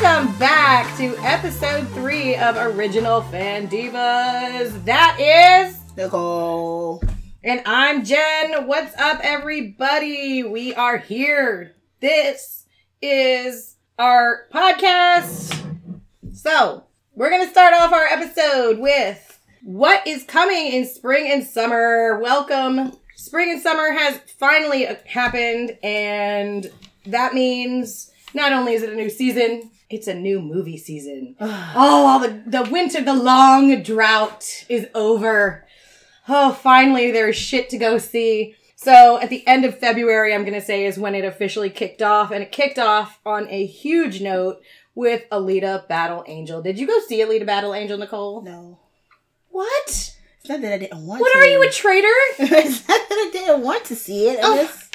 Welcome back to episode three of Original Fan Divas. That is Nicole. And I'm Jen. What's up, everybody? We are here. This is our podcast. So, we're going to start off our episode with what is coming in spring and summer. Welcome. Spring and summer has finally happened, and that means not only is it a new season, it's a new movie season. oh, all the, the winter, the long drought is over. Oh, finally, there's shit to go see. So at the end of February, I'm going to say is when it officially kicked off. And it kicked off on a huge note with Alita Battle Angel. Did you go see Alita Battle Angel, Nicole? No. What? It's not that I didn't want what to. are you, a traitor? it's not that I didn't want to see it. I Oh. just,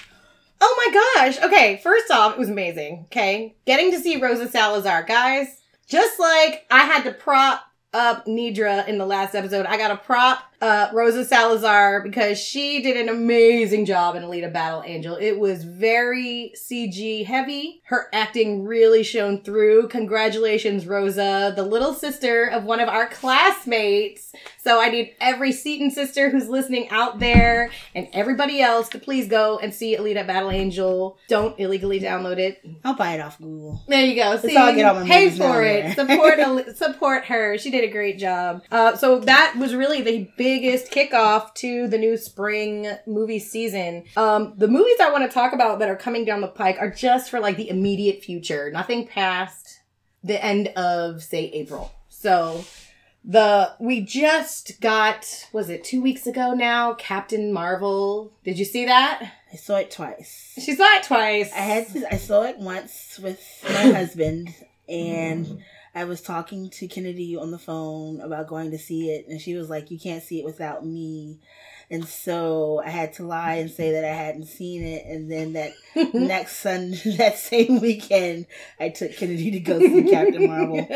Oh my gosh. Okay, first off, it was amazing. Okay. Getting to see Rosa Salazar, guys. Just like I had to prop up Nidra in the last episode, I got to prop uh, Rosa Salazar because she did an amazing job in Alita Battle Angel. It was very CG heavy. Her acting really shone through. Congratulations, Rosa, the little sister of one of our classmates. So I need every Seton sister who's listening out there and everybody else to please go and see Alita Battle Angel. Don't illegally download it. I'll buy it off Google. There you go. See, I get all my pay for it. there. Support support her. She did a great job. Uh, so that was really the biggest kickoff to the new spring movie season. Um, the movies I want to talk about that are coming down the pike are just for like the immediate future. Nothing past the end of say April. So the we just got was it two weeks ago now Captain Marvel. Did you see that? I saw it twice. She saw it twice. I had to, I saw it once with my husband, and I was talking to Kennedy on the phone about going to see it, and she was like, "You can't see it without me." And so I had to lie and say that I hadn't seen it, and then that next Sun that same weekend, I took Kennedy to go see Captain Marvel.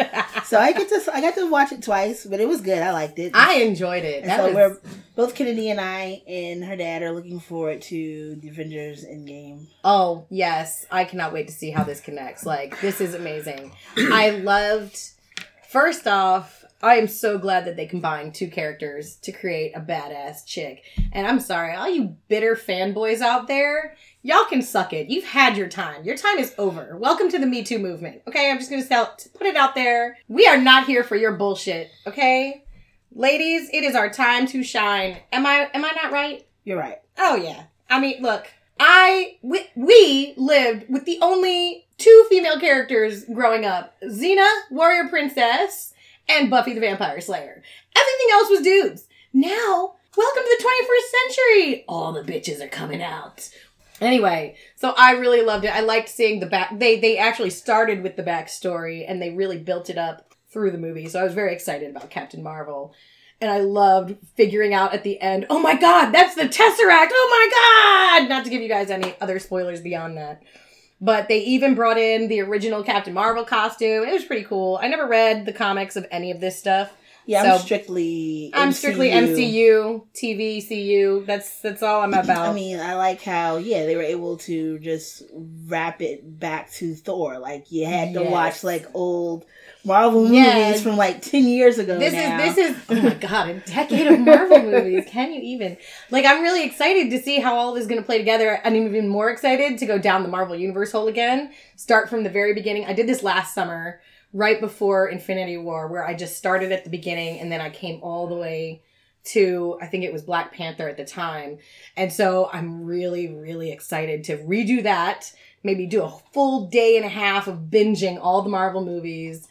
So I get to I got to watch it twice, but it was good. I liked it. I enjoyed it. and That so was, we're both Kennedy and I and her dad are looking forward to the Avengers Endgame. oh yes, I cannot wait to see how this connects. Like this is amazing. I loved. First off, I am so glad that they combined two characters to create a badass chick. And I'm sorry, all you bitter fanboys out there, y'all can suck it. You've had your time. Your time is over. Welcome to the Me Too movement. Okay, I'm just gonna sell, put it out there. We are not here for your bullshit. Okay, ladies, it is our time to shine. Am I? Am I not right? You're right. Oh yeah. I mean, look, I we, we lived with the only two female characters growing up: Xena, warrior princess, and Buffy the Vampire Slayer. Everything else was dudes. Now, welcome to the 21st century. All the bitches are coming out. Anyway, so I really loved it. I liked seeing the back. They they actually started with the backstory and they really built it up through the movie. So I was very excited about Captain Marvel. And I loved figuring out at the end, oh my god, that's the Tesseract! Oh my god! Not to give you guys any other spoilers beyond that. But they even brought in the original Captain Marvel costume. It was pretty cool. I never read the comics of any of this stuff. Yeah, I'm So- strictly. I'm strictly MCU, TV, CU. That's that's all I'm about. I mean, I like how yeah they were able to just wrap it back to Thor. Like you had to Yes. watch like old Marvel movies Yes. from like ten years ago. This now. is this is oh my god, a decade of Marvel movies. Can you even? Like I'm really excited to see how all this is going to play together. I'm even more excited to go down the Marvel universe hole again. Start from the very beginning. I did this last summer, right before Infinity War, where I just started at the beginning and then I came all the way to I think it was Black Panther at the time. And so I'm really really excited to redo that. Maybe do a full day and a half of binging all the Marvel movies.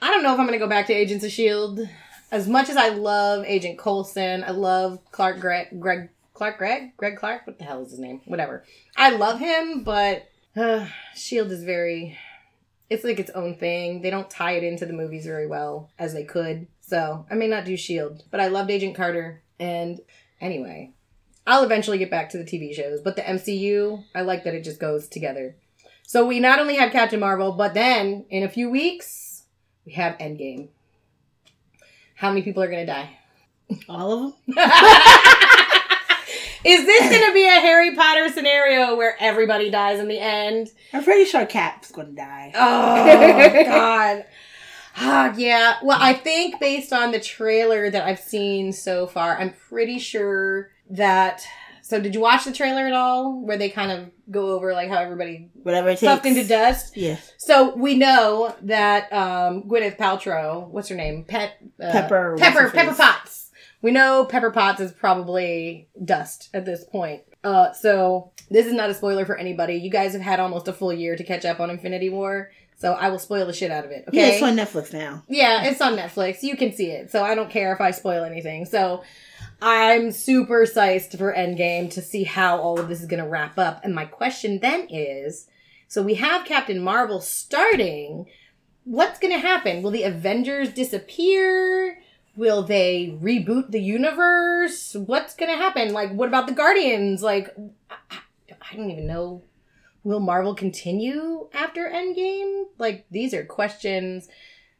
I don't know if I'm going to go back to Agents of S.H.I.E.L.D. As much as I love Agent Coulson, I love Clark Gregg, Greg Clark Greg? Greg Clark? What the hell is his name? Whatever. I love him, but uh, S.H.I.E.L.D. is very. It's like its own thing. They don't tie it into the movies very well as they could. So I may not do S.H.I.E.L.D., but I loved Agent Carter. And anyway, I'll eventually get back to the TV shows, but the MCU, I like that it just goes together. So we not only have Captain Marvel, but then in a few weeks, we have Endgame. How many people are going to die? all of them. Is this going to be a Harry Potter scenario where everybody dies in the end? I'm pretty sure Cap's gonna die. Oh God. Ah, yeah. Well, I think based on the trailer that I've seen so far, I'm pretty sure that. So, did you watch the trailer at all, where they kind of go over like how everybody Whatever it takes. stuffed into dust? Yes. So we know that um, Gwyneth Paltrow, what's her name, Pet uh, Pepper- Pepper Pepper? Potts. We know Pepper Potts is probably dust at this point. Uh, so this is not a spoiler for anybody. You guys have had almost a full year to catch up on Infinity War, so I will spoil the shit out of it. Okay? Yeah, it's on Netflix now. Yeah, it's on Netflix. You can see it. So I don't care if I spoil anything. So I'm super psyched for Endgame to see how all of this is going to wrap up. And my question then is so we have Captain Marvel starting. What's going to happen? Will the Avengers disappear? Will they reboot the universe? What's going to happen? Like, what about the Guardians? Like, I, I don't even know. Will Marvel continue after Endgame? Like, these are questions.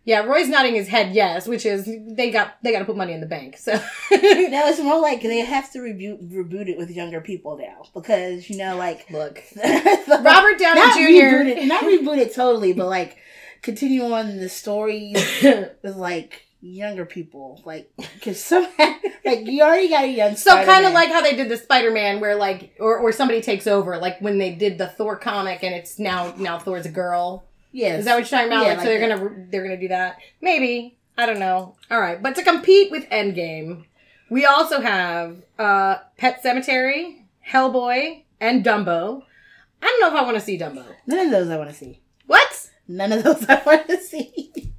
Yeah, Roy's nodding his head yes, which is they got they got to put money in the bank. So No, it's more like they have to reboot reboot it with younger people now because you know, like look, Robert Downey not Jr. Reboot it, not reboot it totally, but like continue on the story with like younger people, like because some like you already got a young. So kind of like how they did the Spider-Man, where like, or, or somebody takes over, like when they did the Thor comic, and it's now now Thor's a girl. Yes, Is that what you're talking about? Yeah, like, so they're gonna they're gonna do that? Maybe I don't know. All right, but to compete with Endgame, we also have uh Pet Sematary, Hellboy, and Dumbo. I don't know if I want to see Dumbo. None of those I want to see. What? None of those I want to see.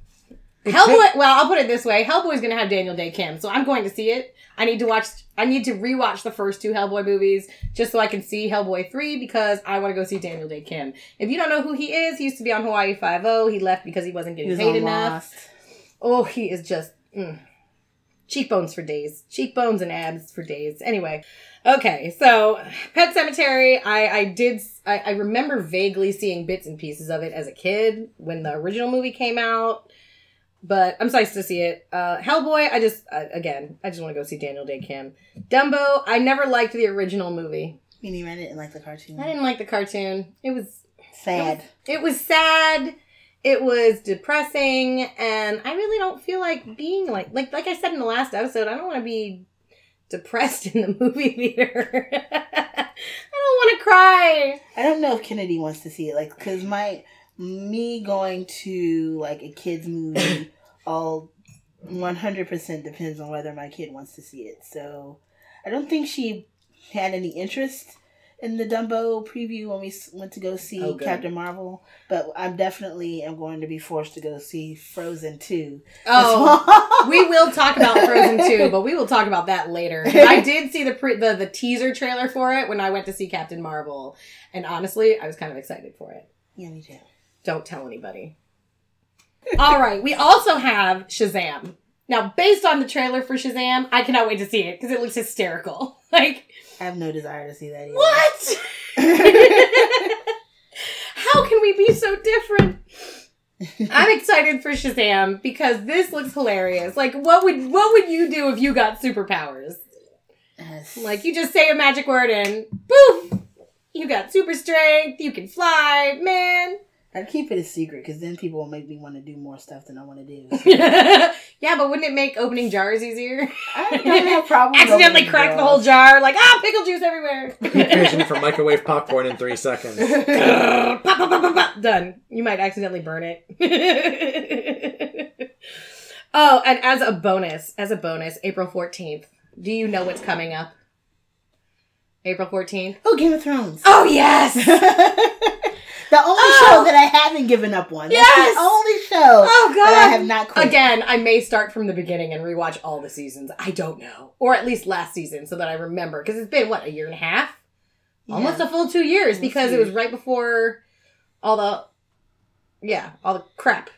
Hellboy. Well, I'll put it this way: Hellboy's going to have Daniel Dae Kim, so I'm going to see it. I need to watch. I need to rewatch the first two Hellboy movies just so I can see Hellboy three because I want to go see Daniel Dae Kim. If you don't know who he is, he used to be on Hawaii Five O. He left because he wasn't getting was paid enough. Lost. Oh, he is just mm. cheekbones for days, cheekbones and abs for days. Anyway, okay, so Pet Sematary. I I did. I, I remember vaguely seeing bits and pieces of it as a kid when the original movie came out. But I'm psyched to see it. Uh, Hellboy, I just uh, again, I just want to go see Daniel Dae Kim. Dumbo, I never liked the original movie. You mean I didn't like the cartoon? I didn't like the cartoon. It was Sad. it was sad. It was depressing, and I really don't feel like being like like like I said in the last episode. I don't want to be depressed in the movie theater. I don't want to cry. I don't know if Kennedy wants to see it, like, cause my me going to like a kids movie all one hundred percent depends on whether my kid wants to see it. So I don't think she had any interest in the Dumbo preview when we went to go see Oh. Captain Marvel, but I'm definitely am going to be forced to go see Frozen two. Oh, we will talk about Frozen 2, but we will talk about that later. I did see the, pre- the the teaser trailer for it when I went to see Captain Marvel, and honestly, I was kind of excited for it. yeah, me too. Don't tell anybody. All right, we also have Shazam. Now, based on the trailer for Shazam, I cannot wait to see it because it looks hysterical. Like, I have no desire to see that either. what? How can we be so different? I'm excited for Shazam because this looks hilarious. Like, what would what would you do if you got superpowers? Yes. Like, you just say a magic word and poof, you got super strength. You can fly, man. I'd keep it a secret because then people will make me want to do more stuff than I want to do. yeah, but wouldn't it make opening jars easier? I don't have problems. Accidentally opening crack the whole jar, like ah, pickle juice everywhere. Vision for microwave popcorn in three seconds. pop, pop, pop, pop, pop. Done. You might accidentally burn it. oh, and as a bonus, as a bonus, April 14th. Do you know what's coming up? April 14th? Oh, Game of Thrones. Oh, yes! The only Oh. show that I haven't given up on. That's Yes! the only show Oh, God! that I have not quit. Again, I may start from the beginning and rewatch all the seasons. I don't know. Or at least last season so that I remember. Because it's been, what, a year and a half? Almost a full two years because two it was right before all the, yeah, all the crap.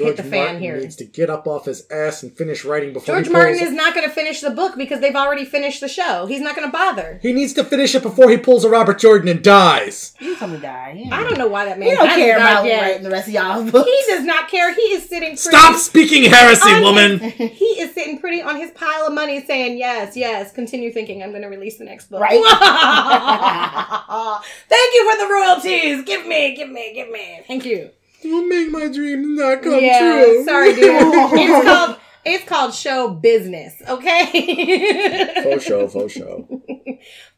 George hit the fan Martin here. needs to get up off his ass and finish writing before George he Martin pulls. is not going to finish the book because they've already finished the show. He's not going to bother. He needs to finish it before he pulls a Robert Jordan and dies. You come to die. Yeah. I don't know why that man You don't care about writing the rest of y'all books. He does not care. He is sitting pretty. Stop speaking heresy, on woman. his- he is sitting pretty on his pile of money saying, yes, yes, continue thinking I'm going to release the next book. Right. Thank you for the royalties. Give me, give me, give me. Thank you. Don't make my dreams not come yeah, true. sorry, dude. it's called it's called show business, okay? Faux show, faux show.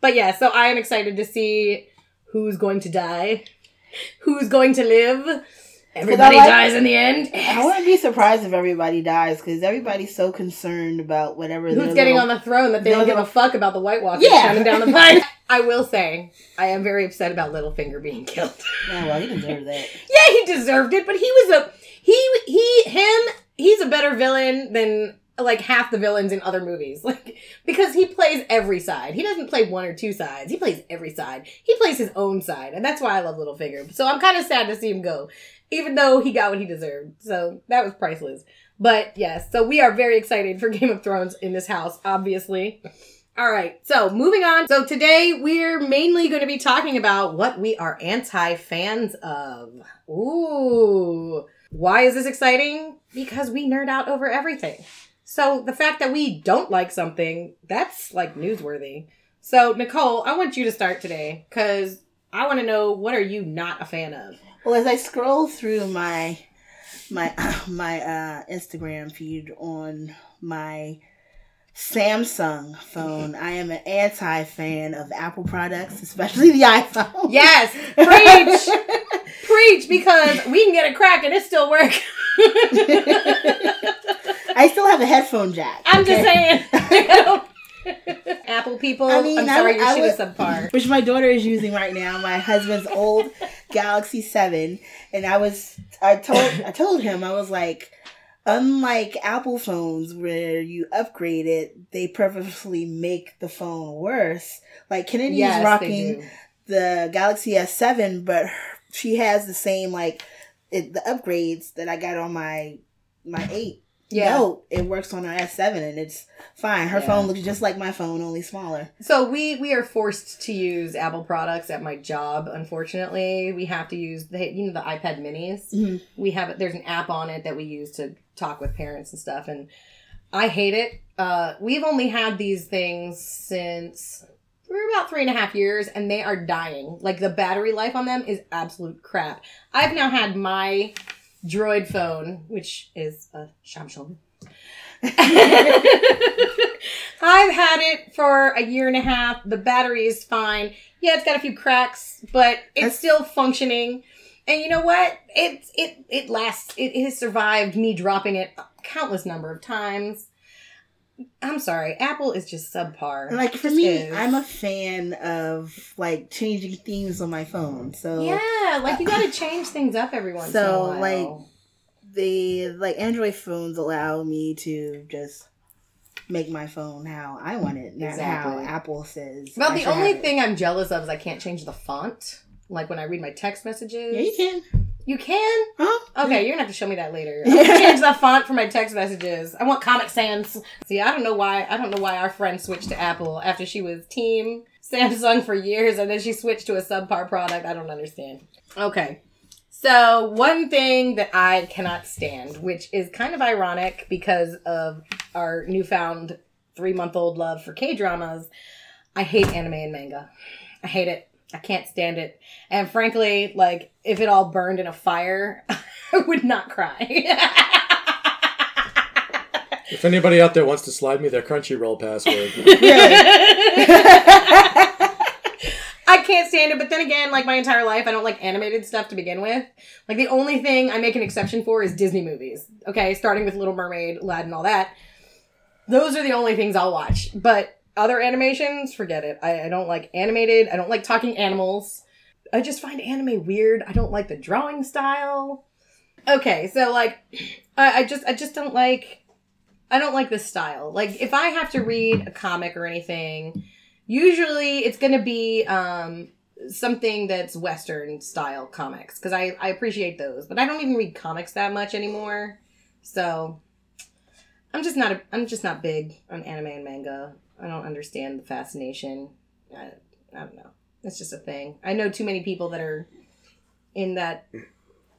but yeah, so I am excited to see who's going to die, who's going to live. Everybody like- dies in the end. I wouldn't be surprised if everybody dies because everybody's so concerned about whatever. Who's getting on the throne that they don't give a fuck about the White Walkers Yeah. coming down the pipe? I will say, I am very upset about Littlefinger being killed. Yeah, well, he deserved that. yeah, he deserved it, but he was a he he him. He's a better villain than like half the villains in other movies. Like because he plays every side. He doesn't play one or two sides. He plays every side. He plays his own side, and that's why I love Littlefinger. So I'm kind of sad to see him go, even though he got what he deserved. So that was priceless. But yes, so we are very excited for Game of Thrones in this house, obviously. All right, so moving on. So today we're mainly going to be talking about what we are anti fans of. Ooh. Why is this exciting? Because we nerd out over everything. So the fact that we don't like something, that's like newsworthy. So Nicole, I want you to start today because I want to know what are you not a fan of? Well, as I scroll through my my my uh, Instagram feed on my Samsung phone, I am an anti fan of Apple products, especially the iPhone. Yes, preach, preach, because we can get a crack and it still work. I still have a headphone jack. I'm just saying. Apple people, I I mean, am sorry, would- your I shit is subpar. which my daughter is using right now. My husband's old Galaxy Seven, and I was I told I told him I was like, unlike Apple phones where you upgrade it, they purposely make the phone worse. Like Kennedy Yes, is they rocking the Galaxy S7, but her- she has the same like it, the upgrades that I got on my my eight. Yeah. No, it works on her S7 and it's fine. Her Yeah. phone looks just like my phone, only smaller. So we we are forced to use Apple products at my job. Unfortunately, we have to use the you know the iPad Minis. Mhm. We have there's an app on it that we use to talk with parents and stuff, and I hate it. Uh, we've only had these things since for about three and a half years, and they are dying. Like the battery life on them is absolute crap. I've now had my Droid phone, which is a Samsung. I've had it for a year and a half. The battery is fine. Yeah, it's got a few cracks, but it's That's- still functioning. And you know what? It it it lasts. It, it has survived me dropping it a countless number of times. I'm sorry, Apple is just subpar. Like for me, is. I'm a fan of like changing themes on my phone. So yeah, like you got to change things up every once So, in a while. So, like, the like Android phones allow me to just make my phone how I want it, not Exactly. how Apple says. well, I the only thing I'm jealous of is I can't change the font. Like when I read my text messages. Yeah, you can. You can? Huh? Okay, you're gonna have to show me that later. I'm change the font for my text messages. I want Comic Sans. See, I don't know why. I don't know why our friend switched to Apple after she was Team Samsung for years, and then she switched to a subpar product. I don't understand. Okay, so one thing that I cannot stand, which is kind of ironic because of our newfound three-month-old love for K dramas, I hate anime and manga. I hate it. I can't stand it. And frankly, like if it all burned in a fire, I would not cry. If anybody out there wants to slide me their Crunchyroll password, I can't stand it, but then again, like my entire life, I don't like animated stuff to begin with. Like the only thing I make an exception for is Disney movies. Okay, starting with Little Mermaid, Aladdin, all that. Those are the only things I'll watch. But other animations, forget it. I, I don't like animated. I don't like talking animals. I just find anime weird. I don't like the drawing style. Okay, so like, I, I just I just don't like. I don't like this style. Like if I have to read a comic or anything, usually it's going to be um something that's Western style comics because I, I appreciate those, but I don't even read comics that much anymore. So I'm just not a, I'm just not big on anime and manga. I don't understand the fascination. I, I don't know. It's just a thing. I know too many people that are in that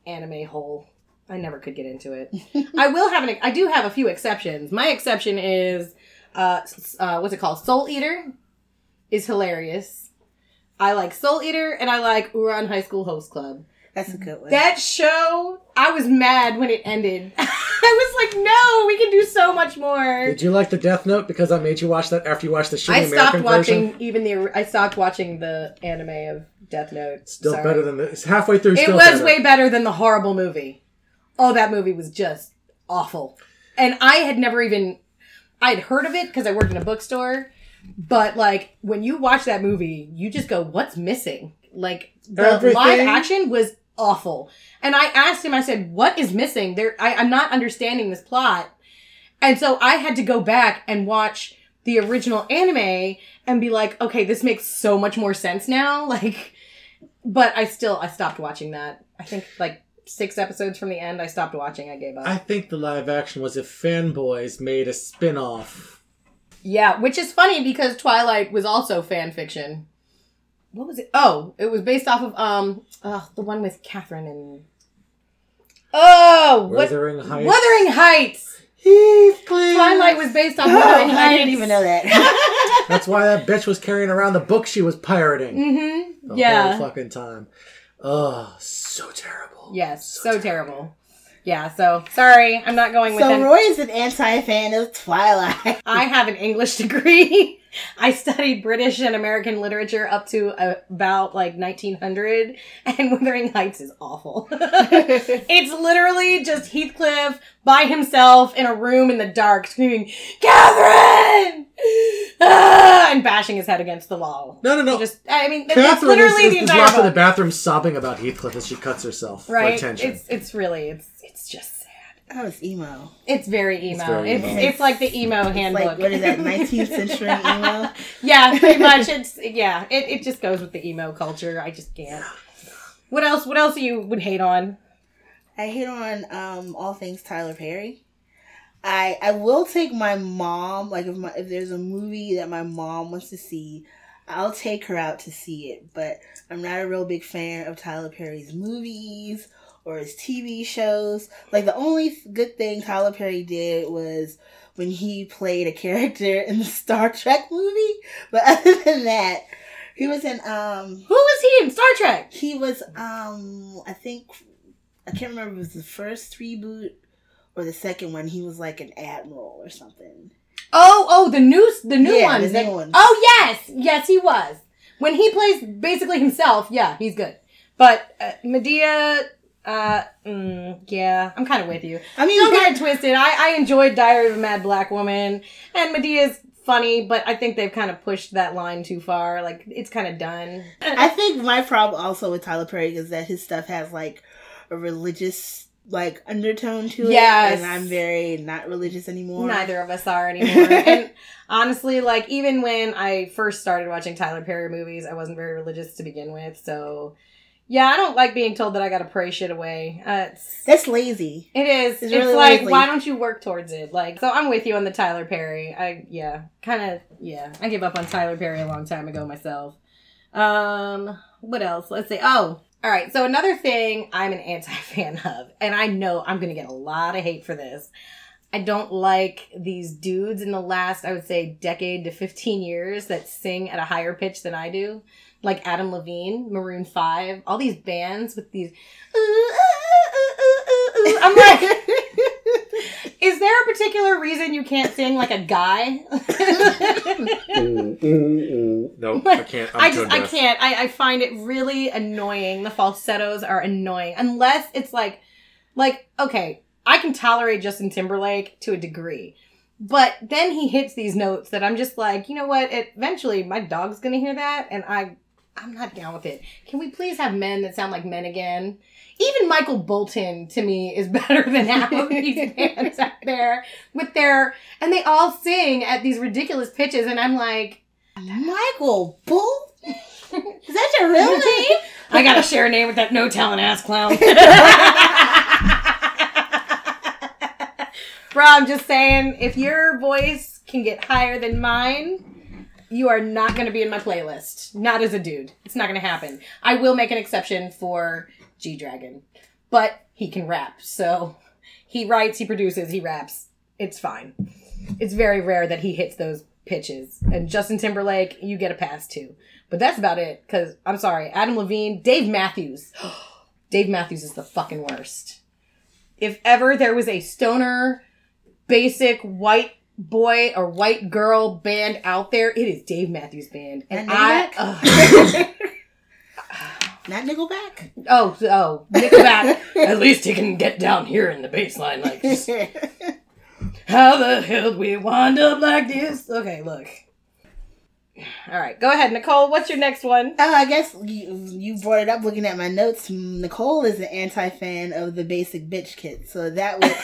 anime hole. I never could get into it. I will have an. I do have a few exceptions. My exception is, uh, uh, what's it called? Soul Eater is hilarious. I like Soul Eater and I like Ouran High School Host Club. That's a good one. That show, I was mad when it ended. I was like, no, we can do so much more. Did you like the Death Note because I made you watch that after you watched the shitty I stopped American watching version? even the. I stopped watching the anime of Death Note. Still Sorry. better than the. It's halfway through. It was better. way better than the horrible movie. Oh, that movie was just awful. And I had never even I'd heard of it because I worked in a bookstore, but like when you watch that movie, you just go, "What's missing?" Like the Everything. live action was awful. And I asked him, I said, "What is missing?" There, I, I'm not understanding this plot. And so I had to go back and watch the original anime and be like, "Okay, this makes so much more sense now." Like, but I still I stopped watching that. I think like six episodes from the end, I stopped watching. I gave up. I think the live action was if fanboys made a spin off. Yeah, which is funny because Twilight was also fan fiction. What was it? Oh, it was based off of um, uh, the one with Catherine and oh, what? Wuthering Heights. Wuthering Heights. Heathcliff. Twilight was based off Oh, Wuthering Heights. I didn't even know that. That's why that bitch was carrying around the book she was pirating mm-hmm. the Yeah. whole fucking time. Oh, so terrible. Yes. So, terrible. Yeah. So sorry, I'm not going with so them. Roy is an anti-fan of Twilight. I have an English degree. I studied British and American literature up to about like 1900, and Wuthering Heights is awful. it's literally just Heathcliff by himself in a room in the dark screaming, Catherine! Ah, and bashing his head against the wall. No, no, no. Just, I mean, that's literally is, the is, is entire locked in the bathroom sobbing about Heathcliff as she cuts herself for Right? attention. It's, it's really, it's, it's just. Oh, it's emo. It's very emo. very It's, emo. it's, like the emo handbook. Like what is that? 19th century emo. yeah, pretty much. It's yeah. It, it just goes with the emo culture. I just can't. What else? What else you would hate on? I hate on um all things Tyler Perry. I I will take my mom like if my if there's a movie that my mom wants to see, I'll take her out to see it. But I'm not a real big fan of Tyler Perry's movies or his TV shows. Like the only good thing Tyler Perry did was when he played a character in the Star Trek movie. But other than that, he was in um Who was he in Star Trek? he was um I think I can't remember if it was the first reboot or the second one. He was like an admiral or something. Oh, oh, the new, the new Yeah, ones. the new ones. Oh yes, yes, he was. When he plays basically himself, yeah, he's good. But uh, Madea, uh, mm, yeah, I'm kind of with you. I mean, Don't get it twisted. I, I enjoyed Diary of a Mad Black Woman, and Madea's funny, but I think they've kind of pushed that line too far. Like it's kind of done. I think my problem also with Tyler Perry is that his stuff has like a religious like undertone to it. Yes. and I'm very not religious anymore. Neither of us are anymore. and honestly, like even when I first started watching Tyler Perry movies, I wasn't very religious to begin with. So yeah, I don't like being told that I got to pray shit away. Uh, That's lazy. it is. It's It's, really like lazy. why don't you work towards it? Like so, I'm with you on the Tyler Perry. I yeah, kind of yeah. I gave up on Tyler Perry a long time ago myself. Um, what else? Let's see. Oh. All right, so another thing I'm an anti-fan of, and I know I'm gonna get a lot of hate for this. I don't like these dudes in the last, I would say, decade to 15 years that sing at a higher pitch than I do. Like Adam Levine, Maroon 5, all these bands with these. I'm like, is there a particular reason you can't sing like a guy? Mm, mm, mm. Nope, I can't. I'm I just I can't. I, I find it really annoying. The falsettos are annoying. Unless it's like like, okay, I can tolerate Justin Timberlake to a degree. But then he hits these notes that I'm just like, you know what? It, eventually my dog's gonna hear that and I I'm not down with it. Can we please have men that sound like men again? Even Michael Bolton to me is better than half of these bands out there with their and they all sing at these ridiculous pitches and I'm like Michael Bolton. Is that your real name? I gotta share a name with that no talent ass clown. Bro, I'm just saying, if your voice can get higher than mine, you are not gonna be in my playlist. Not as a dude. It's not gonna happen. I will make an exception for G Dragon, but he can rap. So he writes, he produces, he raps. It's fine. It's very rare that he hits those pitches. And Justin Timberlake, you get a pass too. But that's about it. Cause I'm sorry, Adam Levine, Dave Matthews. Dave Matthews is the fucking worst. If ever there was a stoner, basic white boy or white girl band out there, it is Dave Matthews Band. And I, Not ugh. Not Nickelback. oh, oh, Nickelback. At least he can get down here in the baseline. Like, just, how the hell did we wind up like this? Okay, look. All right, go ahead, Nicole. What's your next one? Oh, I guess you, you brought it up looking at my notes. Nicole is an anti fan of the basic bitch kit. So that would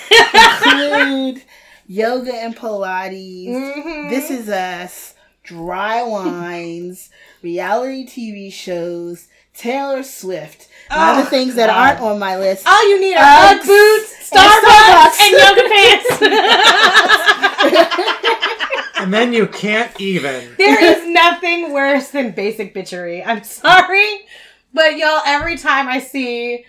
include yoga and Pilates. Mhm. This is us, dry wines, reality TV shows, Taylor Swift. One of Oh, the things that God. aren't on my list. All you need are Uggs Ugg boots, and Starbucks, Starbucks. and yoga pants. And then you can't even. there is nothing worse than basic bitchery. I'm sorry, but y'all, every time I see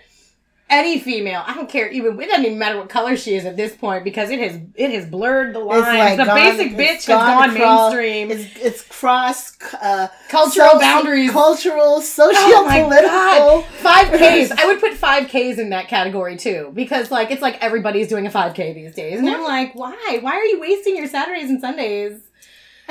any female, I don't care even it doesn't even matter what color she is at this point because it has it has blurred the lines. the gone- basic bitch has gone across- mainstream. It's, it's cross uh, Cultural boundaries. cultural, social, Oh political. five Ks. I would put five Ks in that category too, because like it's like everybody's doing a five K these days, and I'm like, why? Why are you wasting your Saturdays and Sundays?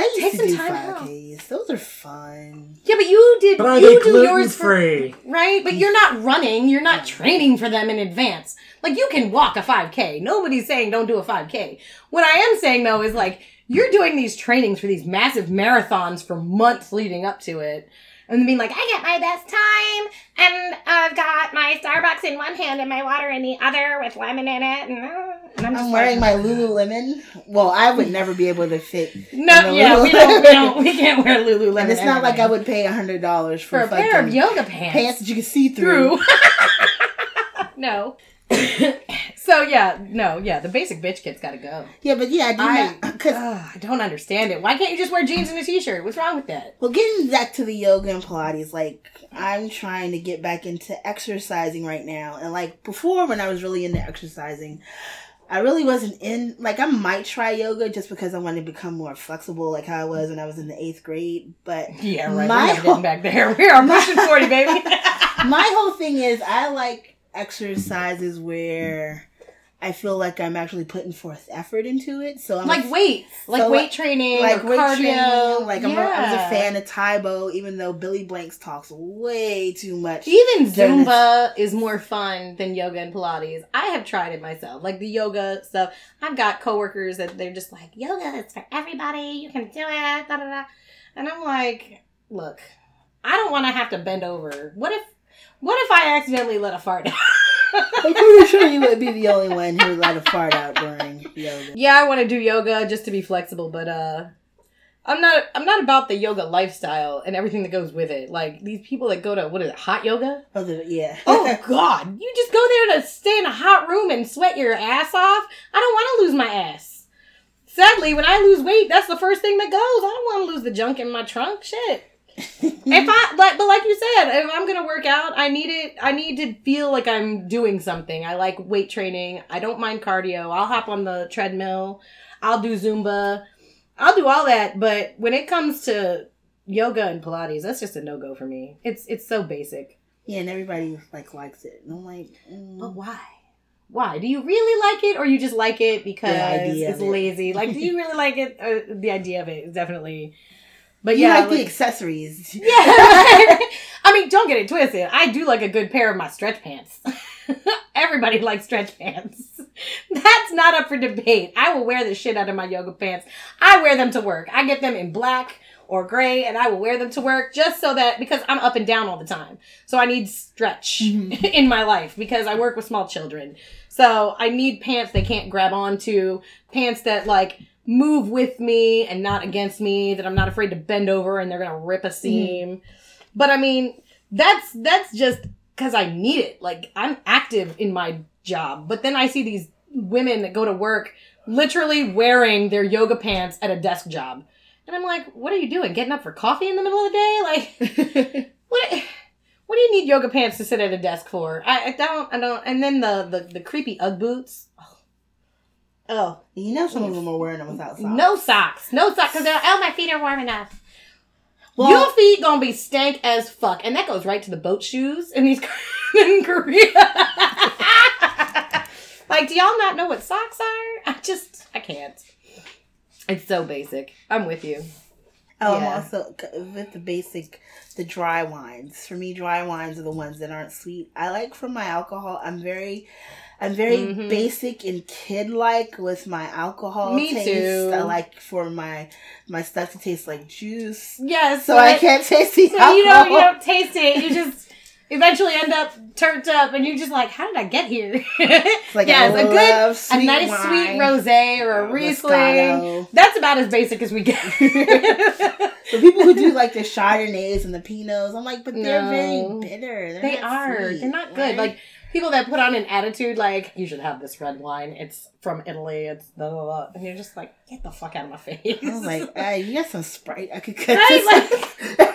I used Take to some do time out. 5Ks. Those are fun. Yeah, but you did. But are you they do gluten yours for free? right, but you're not running. You're not training for them in advance. Like you can walk a five K. Nobody's saying don't do a five K. What I am saying though is like you're doing these trainings for these massive marathons for months leading up to it. And being like, I get my best time, and I've got my Starbucks in one hand and my water in the other with lemon in it, and, uh, and I'm, just I'm wearing my Lululemon. Well, I would never be able to fit. no, in a yeah, we Lululemon. don't, we don't, we can't wear Lululemon. And it's not like I would pay a hundred dollars for for, a pair of yoga pants. pants that you can see through. through. no. so yeah, no, yeah, the basic bitch kit's got to go. Yeah, but yeah, I do I, not because Ugh, I don't understand it. Why can't you just wear jeans and a t-shirt? What's wrong with that? Well, getting back to the yoga and Pilates, like I'm trying to get back into exercising right now, and like before when I was really into exercising, I really wasn't in. Like I might try yoga just because I want to become more flexible, like how I was when I was in the eighth grade. But Yeah, right. My We're getting back there. We are pushing forty, baby. my whole thing is I like exercises where I feel like I'm actually putting forth effort into it. So I'm like a weights, like So, weight training, like weight cardio. training. Like I'm a, I was a fan of Tae Bo, even though Billy Blanks talks way too much. Even Zumba is more fun than yoga and Pilates. I have tried it myself, like the yoga stuff. I've got coworkers that they're just like, yoga is for everybody. You can do it. Da, da, da. And I'm like, look, I don't want to have to bend over. What if, what if I accidentally let a fart out? I'm pretty sure you would be the only one who let a fart out during yoga. yeah, I want to do yoga just to be flexible, but uh I'm not I'm not about the yoga lifestyle and everything that goes with it. Like these people that go to what is it, hot yoga? Other, yeah. Oh god, you just go there to stay in a hot room and sweat your ass off? I don't want to lose my ass. Sadly, when I lose weight, that's the first thing that goes. I don't want to lose the junk in my trunk. Shit. if I like, but like you said, if I'm gonna work out, I need it. I need to feel like I'm doing something. I like weight training. I don't mind cardio. I'll hop on the treadmill. I'll do Zumba. I'll do all that. But when it comes to yoga and Pilates, that's just a no go for me. It's it's so basic. yeah, and everybody like likes it. And I'm like, But mm. why? Why? Do you really like it, or you just like it because it's it. lazy? Like, do you really like it? Uh, the idea of it is definitely. But you yeah, like the accessories. yeah. I mean, don't get it twisted. I do like a good pair of my stretch pants. Everybody likes stretch pants. That's not up for debate. I will wear the shit out of my yoga pants. I wear them to work. I get them in black or gray and I will wear them to work just so that because I'm up and down all the time. So I need stretch Mhm. in my life because I work with small children. So I need pants they can't grab onto, pants that like move with me and not against me, that I'm not afraid to bend over and they're gonna rip a mm-hmm. seam. But I mean, that's that's just because I need it. Like I'm active in my job, but then I see these women that go to work literally wearing their yoga pants at a desk job, and I'm like, what are you doing? Getting up for coffee in the middle of the day? Like, what? What do you need yoga pants to sit at a desk for? I, I don't. I don't. And then the the, the creepy UGG boots. Oh, Oh, you know, some of them are wearing them without socks. no socks, no socks, because they're like, oh, my feet are warm enough. Well- Your feet gonna be stank as fuck, and that goes right to the boat shoes in these in Korea. like, do y'all not know what socks are? I just, I can't. It's so basic. I'm with you. Oh, I'm Yeah. also with the basic, the dry wines. For me, dry wines are the ones that aren't sweet. I like for my alcohol. I'm very, I'm very Mhm. basic and kid like with my alcohol Me taste. too. I like for my my stuff to taste like juice. Yes. So I can't taste the So alcohol. you don't, you don't taste it. You just eventually end up turned up, and you're just like, how did I get here? It's like, yes, I a good, a nice wine. sweet rosé or a Riesling. Moscato. That's about as basic as we get. The people who do like the Chardonnays and the Pinots, I'm like, but they're No. very bitter. They're they are. sweet, They're not good. right? Like people that put on an attitude, like you should have this red wine. It's from Italy. It's blah blah blah, and you're just like, get the fuck out of my face. I was like, uh, you got some Sprite? I could cut Right, this.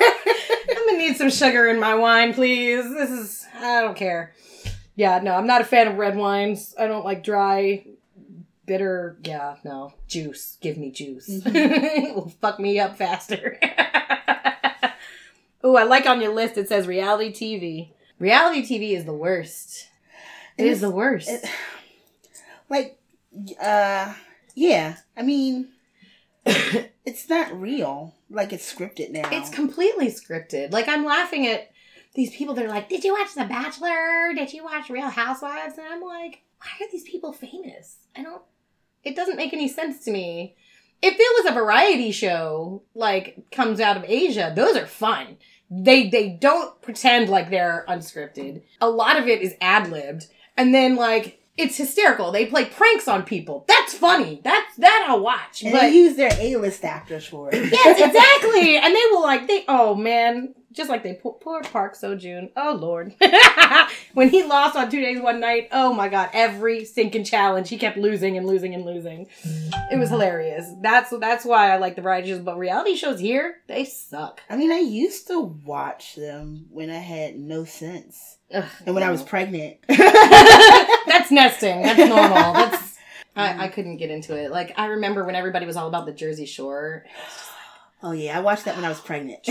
I'm gonna need some sugar in my wine, please. This is I don't care. Yeah, no, I'm not a fan of red wines. I don't like dry, bitter. Yeah, no juice. Give me juice. it will fuck me up faster. oh, I like on your list. It says reality TV. Reality TV is the worst. It is the worst. it- like, uh, yeah. I mean, it's not real. Like it's scripted now. It's completely scripted. Like I'm laughing at these people. They're like, "Did you watch The Bachelor? Did you watch Real Housewives?" And I'm like, "Why are these people famous? I don't. It doesn't make any sense to me. If it was a variety show, like comes out of Asia, those are fun. They they don't pretend like they're unscripted. A lot of it is ad libbed, and then like." It's hysterical. They play pranks on people. That's funny. That's that I'll watch. and but they use their A-list actors for it. Yes, exactly. and they will like they. Oh man, just like they poor, poor Park So June. Oh lord, when he lost on two days one night. Oh my god, every sinking challenge he kept losing and losing and losing. It was hilarious. That's that's why I like the variety shows. But reality shows here, they suck. I mean, I used to watch them when I had no sense Ugh, and when I was pregnant. that's nesting. That's normal. That's. I, I couldn't get into it. Like I remember when everybody was all about the Jersey Shore. oh yeah, I watched that when I was pregnant.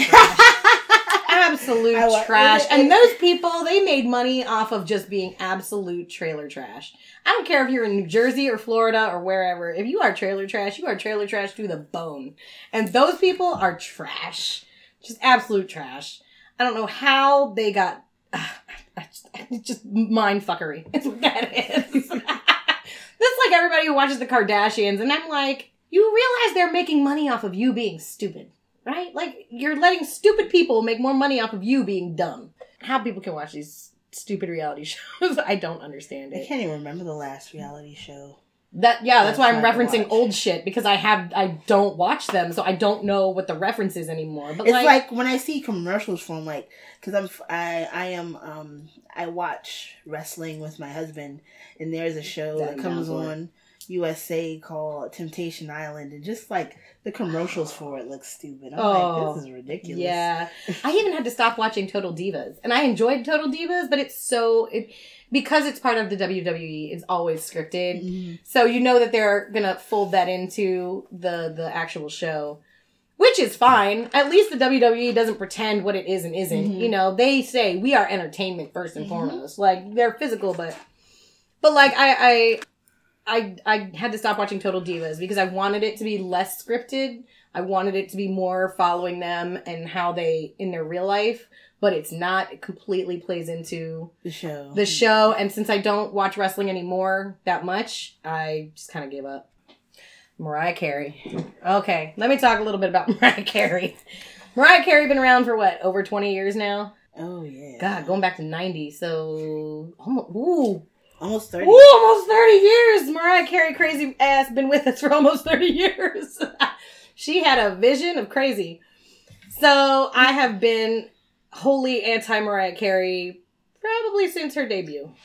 Absolute trash. it- and those people, they made money off of just being absolute trailer trash. I don't care if you're in New Jersey or Florida or wherever. If you are trailer trash, you are trailer trash to the bone. And those people are trash. Just absolute trash. I don't know how they got. I just, it's just mind fuckery. It's what that is. That's like everybody who watches the Kardashians, and I'm like, you realize they're making money off of you being stupid, right? Like you're letting stupid people make more money off of you being dumb. How people can watch these stupid reality shows, I don't understand I it. can't even remember the last reality show. That yeah, that's why I'm I've tried to referencing old shit because I have I don't watch them, so I don't know what the reference is anymore. But It's like, like, when I see commercials from like, because I'm I I am um I watch wrestling with my husband, and there's a show That that comes on. USA called Temptation Island, and just like the commercials for it look stupid. I'm Oh, like, this is ridiculous. Yeah. I even had to stop watching Total Divas. And I enjoyed Total Divas, but it's so it because it's part of the WWE, it's always scripted. Mhm. So you know that they're gonna fold that into the the actual show. Which is fine. At least the WWE doesn't pretend what it is and isn't. Mhm. You know, they say we are entertainment 1st and Mhm. foremost. Like they're physical, but but like I I I I had to stop watching Total Divas because I wanted it to be less scripted. I wanted it to be more following them and how they in their real life, but it's not. It completely plays into The show. the show. And since I don't watch wrestling anymore that much, I just kind of gave up. Mariah Carey. Okay, let me talk a little bit about Mariah Carey. Mariah Carey been around for what over twenty years now. Oh yeah. God, going back to ninety. So ooh, Almost thirty. Ooh, almost 30 years. Mariah Carey, crazy ass, been with us for almost 30 years. she had a vision of crazy. So I have been wholly anti Mariah Carey probably since her debut.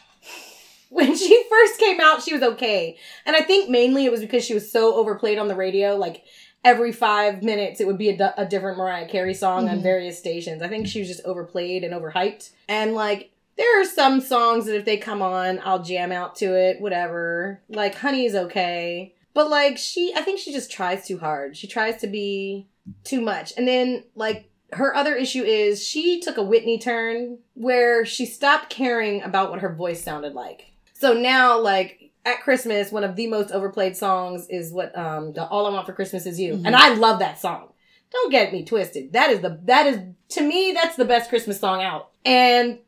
When she first came out, she was okay. And I think mainly it was because she was so overplayed on the radio. Like every five minutes, it would be a, different Mariah Carey song on Mhm. various stations. I think she was just overplayed and overhyped. And like, there are some songs that if they come on, I'll jam out to it, whatever. Like, Honey is okay. But like, she, I think she just tries too hard. She tries to be too much. And then, like, her other issue is she took a Whitney turn where she stopped caring about what her voice sounded like. So now, like, at Christmas, one of the most overplayed songs is what, um, the All I Want for Christmas Is You. Mhm. And I love that song. Don't get me twisted. That is the, that is, to me, that's the best Christmas song out. And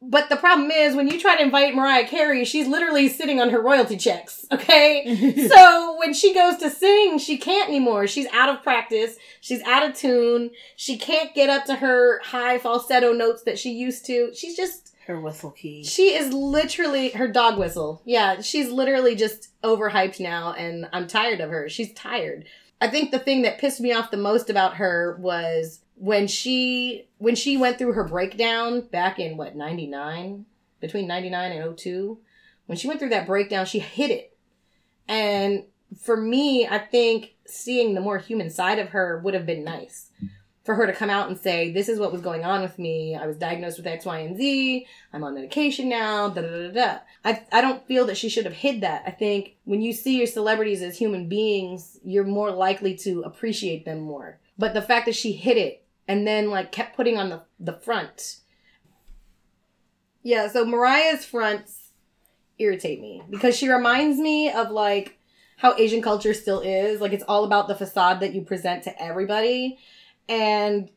but the problem is when you try to invite Mariah Carey, she's literally sitting on her royalty checks, okay? so when she goes to sing, she can't anymore. She's out of practice. She's out of tune. She can't get up to her high falsetto notes that she used to. She's just, Her whistle key. she is literally her dog whistle. Yeah, she's literally just overhyped now and I'm tired of her. She's tired. I think the thing that pissed me off the most about her was when she when she went through her breakdown back in what 99 between 99 and 02 when she went through that breakdown she hit it. And for me i think seeing the more human side of her would have been nice. For her to come out and say this is what was going on with me. I was diagnosed with x y and z. I'm on medication now. Da da da da. I, I don't feel that she should have hid that. I think when you see your celebrities as human beings you're more likely to appreciate them more. But the fact that she hid it and then like kept putting on the the front. Yeah, so Mariah's fronts irritate me because she reminds me of like how Asian culture still is. Like it's all about the facade that you present to everybody. And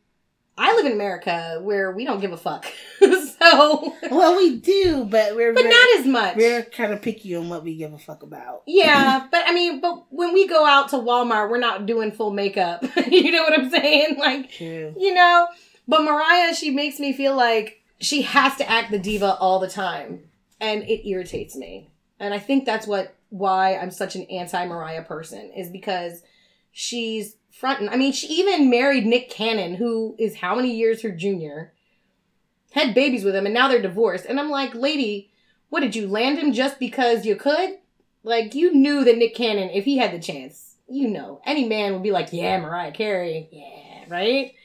I live in America where we don't give a fuck. so well, we do, but we're but very, not as much. we're kind of picky on what we give a fuck about. Yeah, but I mean, but when we go out to Walmart, we're not doing full makeup. you know what I'm saying? Like True. you know but mariah she makes me feel like she has to act the diva all the time and it irritates me and i think that's what why i'm such an anti-mariah person is because she's fronting i mean she even married nick cannon who is how many years her junior had babies with him and now they're divorced and i'm like lady what did you land him just because you could like you knew that nick cannon if he had the chance you know any man would be like yeah mariah carey yeah right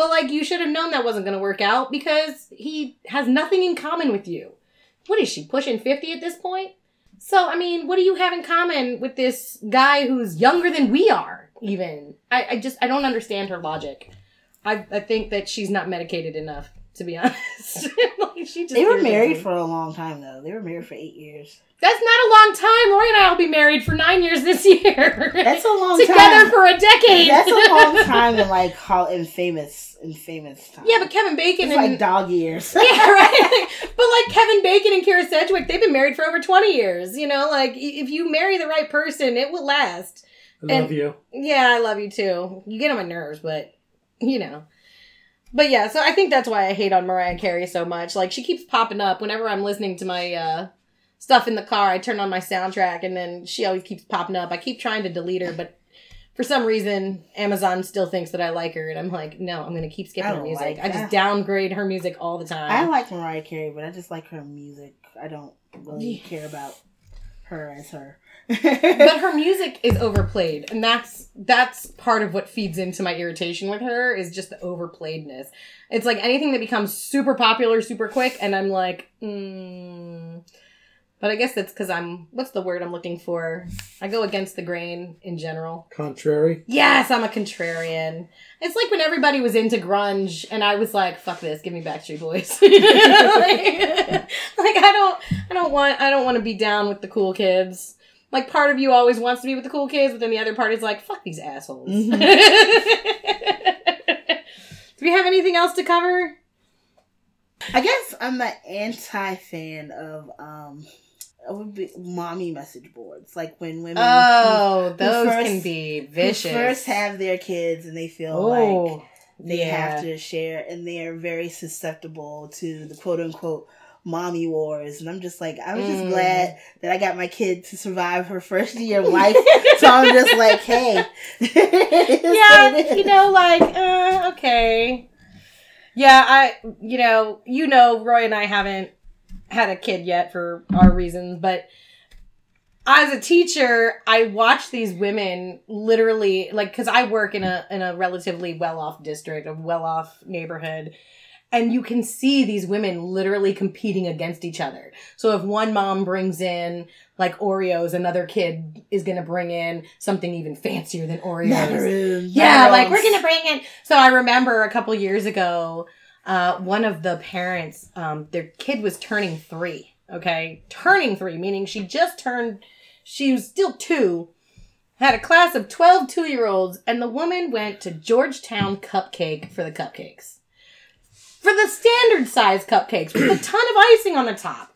but like you should have known that wasn't going to work out because he has nothing in common with you. What is she pushing 50 at this point? So I mean, what do you have in common with this guy who's younger than we are even? I, I just I don't understand her logic. I I think that she's not medicated enough to be honest. like, she just They were married me. for a long time though. They were married for eight years. That's not a long time. Lori and I will be married for 9 years this year. That's a long Together time. Together for a decade. That's a long time in like how in famous in famous time. Yeah, but Kevin Bacon it's and like dog years. yeah, right. but like Kevin Bacon and Kyra Sedgwick, they've been married for over twenty years. You know, like if you marry the right person, it will last. I love And- you. Yeah, I love you too. You get on my nerves, but you know. But yeah, so I think that's why I hate on Mariah Carey so much. Like she keeps popping up whenever I'm listening to my uh stuff in the car. I turn on my soundtrack and then she always keeps popping up. I keep trying to delete her, but for some reason Amazon still thinks that I like her and I'm like, no, I'm gonna keep skipping her music. like I just downgrade her music all the time. I like Mariah Carey, but I just like her music. I don't really Yeah. care about her as her. But her music is overplayed and that's that's part of what feeds into my irritation with her is just the overplayedness it's like anything that becomes super popular super quick and i'm like mm. but i guess that's because i'm what's the word i'm looking for? I go against the grain in general. Contrary. yes i'm a contrarian. It's like when everybody was into grunge and i was like fuck this give me backstreet boys. Like, like i don't i don't want i don't want to be down with the cool kids like part of you always wants to be with the cool kids, but then the other part is like, fuck these assholes. Mhm. Do we have anything else to cover? I guess I'm an anti fan of um it would be mommy message boards. Like when women Oh, those first- can be who vicious. first have their kids and they feel like oh, they yeah. have to share and they are very susceptible to the quote unquote mommy wars and i'm just like i was just Mm. glad that i got my kid to survive her first year of life so i'm just like hey it is what yeah, you know, like, uh, okay. Yeah, I, you know, you know, Roy and I haven't had a kid yet for our reasons, but as a teacher, I watch these women literally, like, because I work in a in a relatively well off district, a well off neighborhood, and you can see these women literally competing against each other. So if one mom brings in like Oreos, another kid is gonna bring in something even fancier than Oreos. Yeah, like we're gonna bring in. So I remember a couple years ago, uh, one of the parents, um, their kid was turning three. Okay, turning three, meaning she just turned. She was still two. Had a class of 12 two year olds, and the woman went to Georgetown Cupcake for the cupcakes. For the standard size cupcakes with a ton of icing on the top.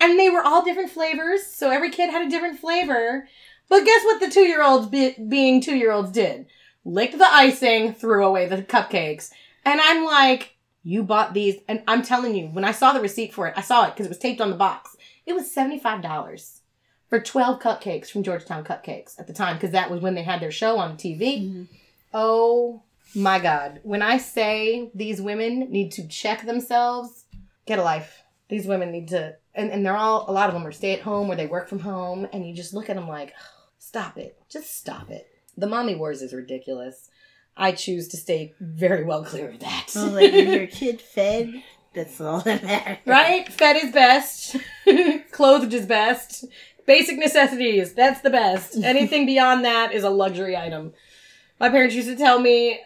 And they were all different flavors, so every kid had a different flavor. But guess what the two year olds, be- being two year olds, did? Licked the icing, threw away the cupcakes. And I'm like, you bought these. And I'm telling you, when I saw the receipt for it, I saw it because it was taped on the box. It was $75 for 12 cupcakes from Georgetown Cupcakes at the time because that was when they had their show on TV. Mhm. Oh my God. When I say these women need to check themselves, get a life. These women need to, and, and they're all, a lot of them are stay at home or they work from home, and you just look at them like, stop it. Just stop it. The mommy wars is ridiculous. I choose to stay very well clear of that. Oh, like your kid fed, that's all that matters. right? Fed is best. Clothed is best. Basic necessities, that's the best. Anything beyond that is a luxury item. My parents used to tell me,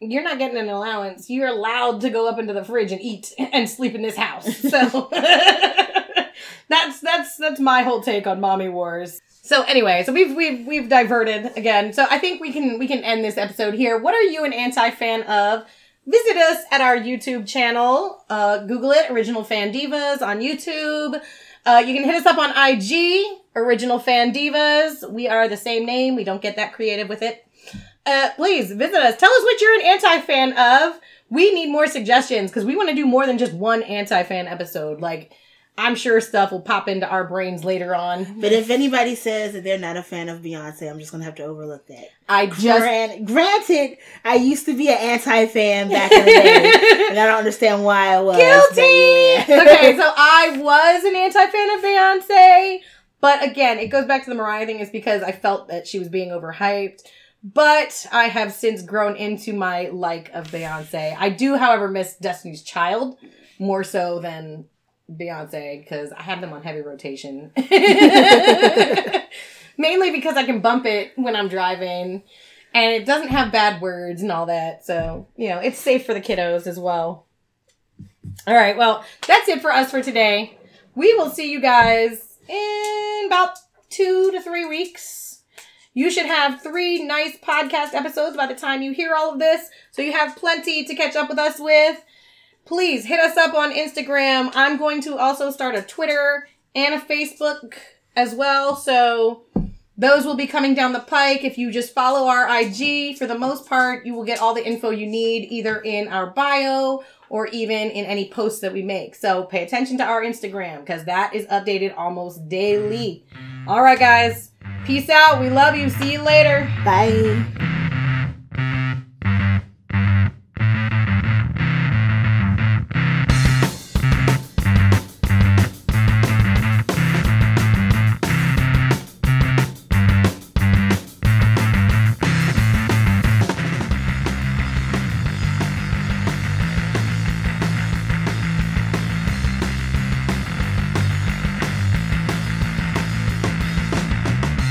you're not getting an allowance. You're allowed to go up into the fridge and eat and sleep in this house. So that's that's that's my whole take on mommy wars. So anyway, so we've we've we've diverted again. So I think we can we can end this episode here. What are you an anti fan of? Visit us at our YouTube channel. Uh, Google it, Original Fan Divas on YouTube. Uh, you can hit us up on IG, Original Fan Divas. We are the same name. We don't get that creative with it. Uh, please visit us. Tell us what you're an anti fan of. We need more suggestions because we want to do more than just one anti fan episode. Like, I'm sure stuff will pop into our brains later on. But if anybody says that they're not a fan of Beyonce, I'm just gonna have to overlook that. I just. Gran- granted, I used to be an anti-fan back in the day, and I don't understand why I was. Guilty. yeah. okay, so I was an anti-fan of Beyonce, but again, it goes back to the Mariah thing. Is because I felt that she was being overhyped. But I have since grown into my like of Beyonce. I do, however, miss Destiny's Child more so than Beyonce because I have them on heavy rotation. Mainly because I can bump it when I'm driving and it doesn't have bad words and all that. So, you know, it's safe for the kiddos as well. All right, well, that's it for us for today. We will see you guys in about two to three weeks. You should have three nice podcast episodes by the time you hear all of this, so you have plenty to catch up with us with. Please hit us up on Instagram. I'm going to also start a Twitter and a Facebook as well, so those will be coming down the pike. If you just follow our IG, for the most part, you will get all the info you need either in our bio or even in any posts that we make. So pay attention to our Instagram because that is updated almost daily. All right, guys. Peace out. We love you. See you later. Bye.